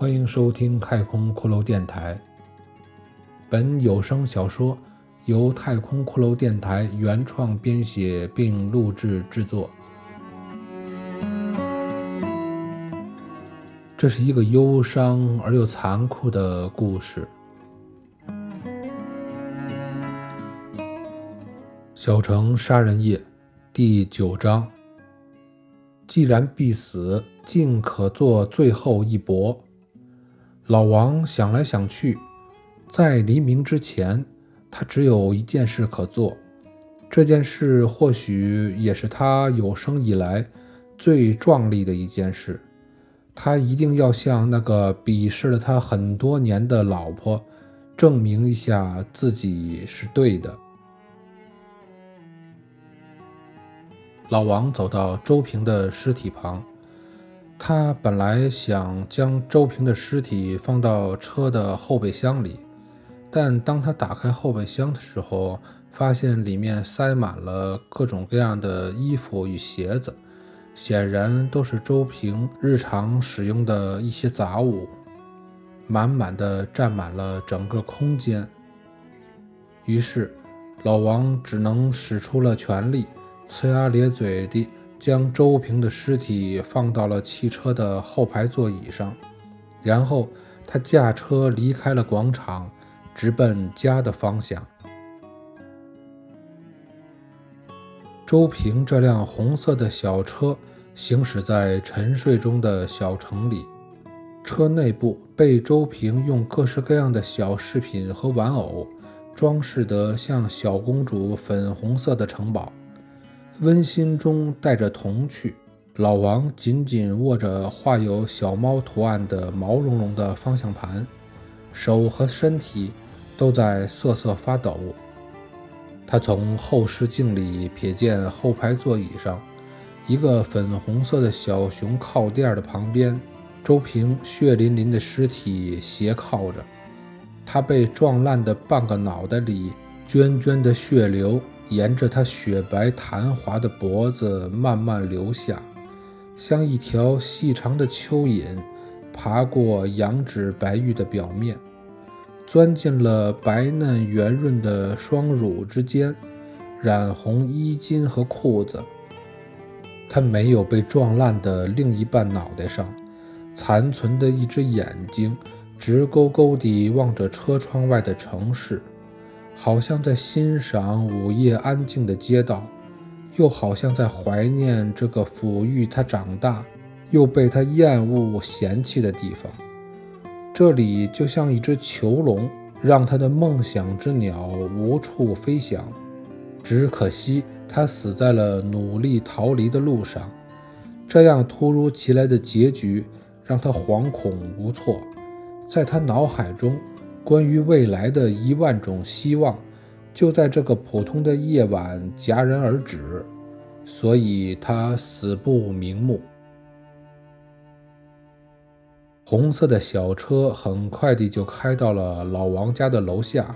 欢迎收听太空骷髅电台。本有声小说由太空骷髅电台原创编写并录制制作。这是一个忧伤而又残酷的故事。小城杀人夜第九章。既然必死，尽可做最后一搏。老王想来想去，在黎明之前，他只有一件事可做。这件事或许也是他有生以来最壮丽的一件事。他一定要向那个鄙视了他很多年的老婆证明一下自己是对的。老王走到周平的尸体旁。他本来想将周平的尸体放到车的后备箱里，但当他打开后备箱的时候，发现里面塞满了各种各样的衣服与鞋子，显然都是周平日常使用的一些杂物，满满的占满了整个空间。于是，老王只能使出了全力，呲牙咧嘴地。将周平的尸体放到了汽车的后排座椅上，然后他驾车离开了广场，直奔家的方向。周平这辆红色的小车行驶在沉睡中的小城里，车内部被周平用各式各样的小饰品和玩偶装饰得像小公主粉红色的城堡。温馨中带着童趣，老王紧紧握着画有小猫图案的毛茸茸的方向盘，手和身体都在瑟瑟发抖。他从后视镜里瞥见后排座椅上一个粉红色的小熊靠垫的旁边，周平血淋淋的尸体斜靠着，他被撞烂的半个脑袋里涓涓的血流。沿着他雪白弹滑的脖子慢慢流下，像一条细长的蚯蚓，爬过羊脂白玉的表面，钻进了白嫩圆润的双乳之间，染红衣襟和裤子。他没有被撞烂的另一半脑袋上，残存的一只眼睛直勾勾地望着车窗外的城市。好像在欣赏午夜安静的街道，又好像在怀念这个抚育他长大又被他厌恶嫌弃的地方。这里就像一只囚笼，让他的梦想之鸟无处飞翔。只可惜他死在了努力逃离的路上。这样突如其来的结局让他惶恐无措，在他脑海中。关于未来的一万种希望，就在这个普通的夜晚戛然而止，所以他死不瞑目。红色的小车很快地就开到了老王家的楼下。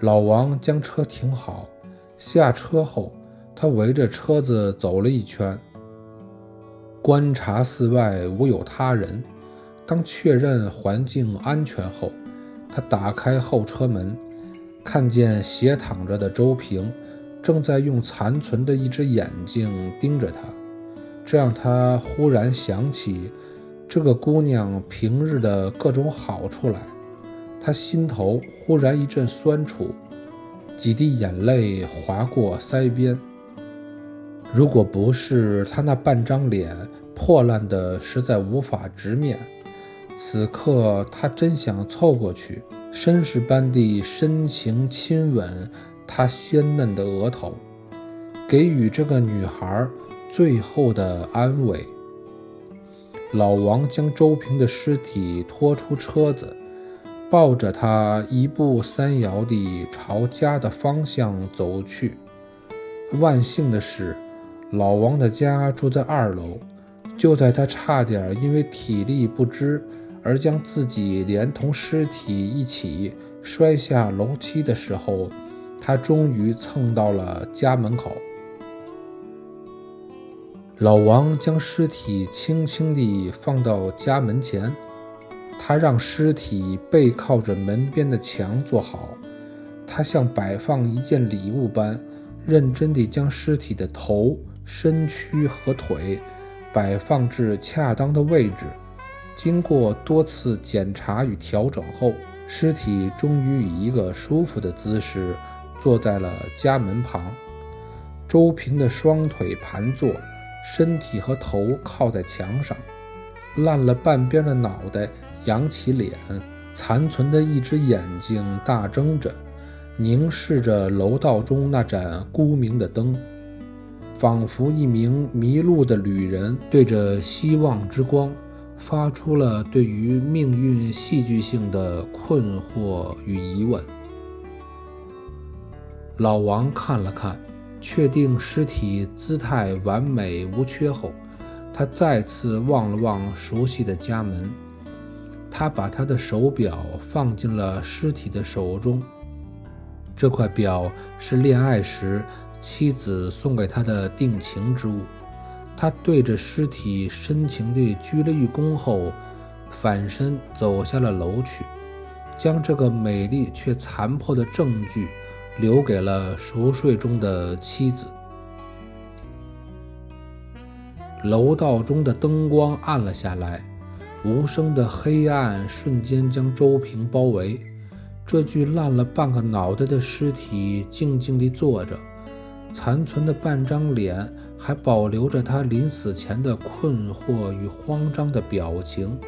老王将车停好，下车后，他围着车子走了一圈，观察四外无有他人。当确认环境安全后，他打开后车门，看见斜躺着的周平正在用残存的一只眼睛盯着他，这让他忽然想起这个姑娘平日的各种好处来。他心头忽然一阵酸楚，几滴眼泪划过腮边。如果不是他那半张脸破烂的实在无法直面。此刻，他真想凑过去，绅士般地深情亲吻她鲜嫩的额头，给予这个女孩最后的安慰。老王将周平的尸体拖出车子，抱着她一步三摇地朝家的方向走去。万幸的是，老王的家住在二楼，就在他差点因为体力不支。而将自己连同尸体一起摔下楼梯的时候，他终于蹭到了家门口。老王将尸体轻轻地放到家门前，他让尸体背靠着门边的墙坐好，他像摆放一件礼物般，认真地将尸体的头、身躯和腿摆放至恰当的位置。经过多次检查与调整后，尸体终于以一个舒服的姿势坐在了家门旁。周平的双腿盘坐，身体和头靠在墙上，烂了半边的脑袋扬起脸，残存的一只眼睛大睁着，凝视着楼道中那盏孤明的灯，仿佛一名迷路的旅人对着希望之光。发出了对于命运戏剧性的困惑与疑问。老王看了看，确定尸体姿态完美无缺后，他再次望了望熟悉的家门。他把他的手表放进了尸体的手中，这块表是恋爱时妻子送给他的定情之物。他对着尸体深情地鞠了一躬后，反身走下了楼去，将这个美丽却残破的证据留给了熟睡中的妻子。楼道中的灯光暗了下来，无声的黑暗瞬间将周平包围。这具烂了半个脑袋的尸体静静地坐着。残存的半张脸还保留着他临死前的困惑与慌张的表情。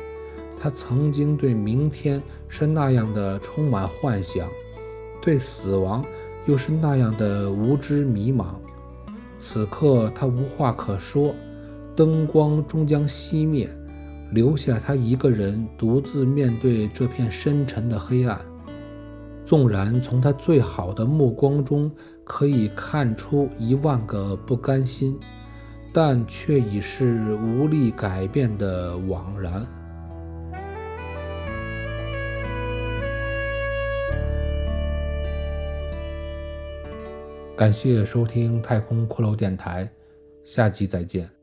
他曾经对明天是那样的充满幻想，对死亡又是那样的无知迷茫。此刻他无话可说，灯光终将熄灭，留下他一个人独自面对这片深沉的黑暗。纵然从他最好的目光中可以看出一万个不甘心，但却已是无力改变的枉然。感谢收听太空骷髅电台，下集再见。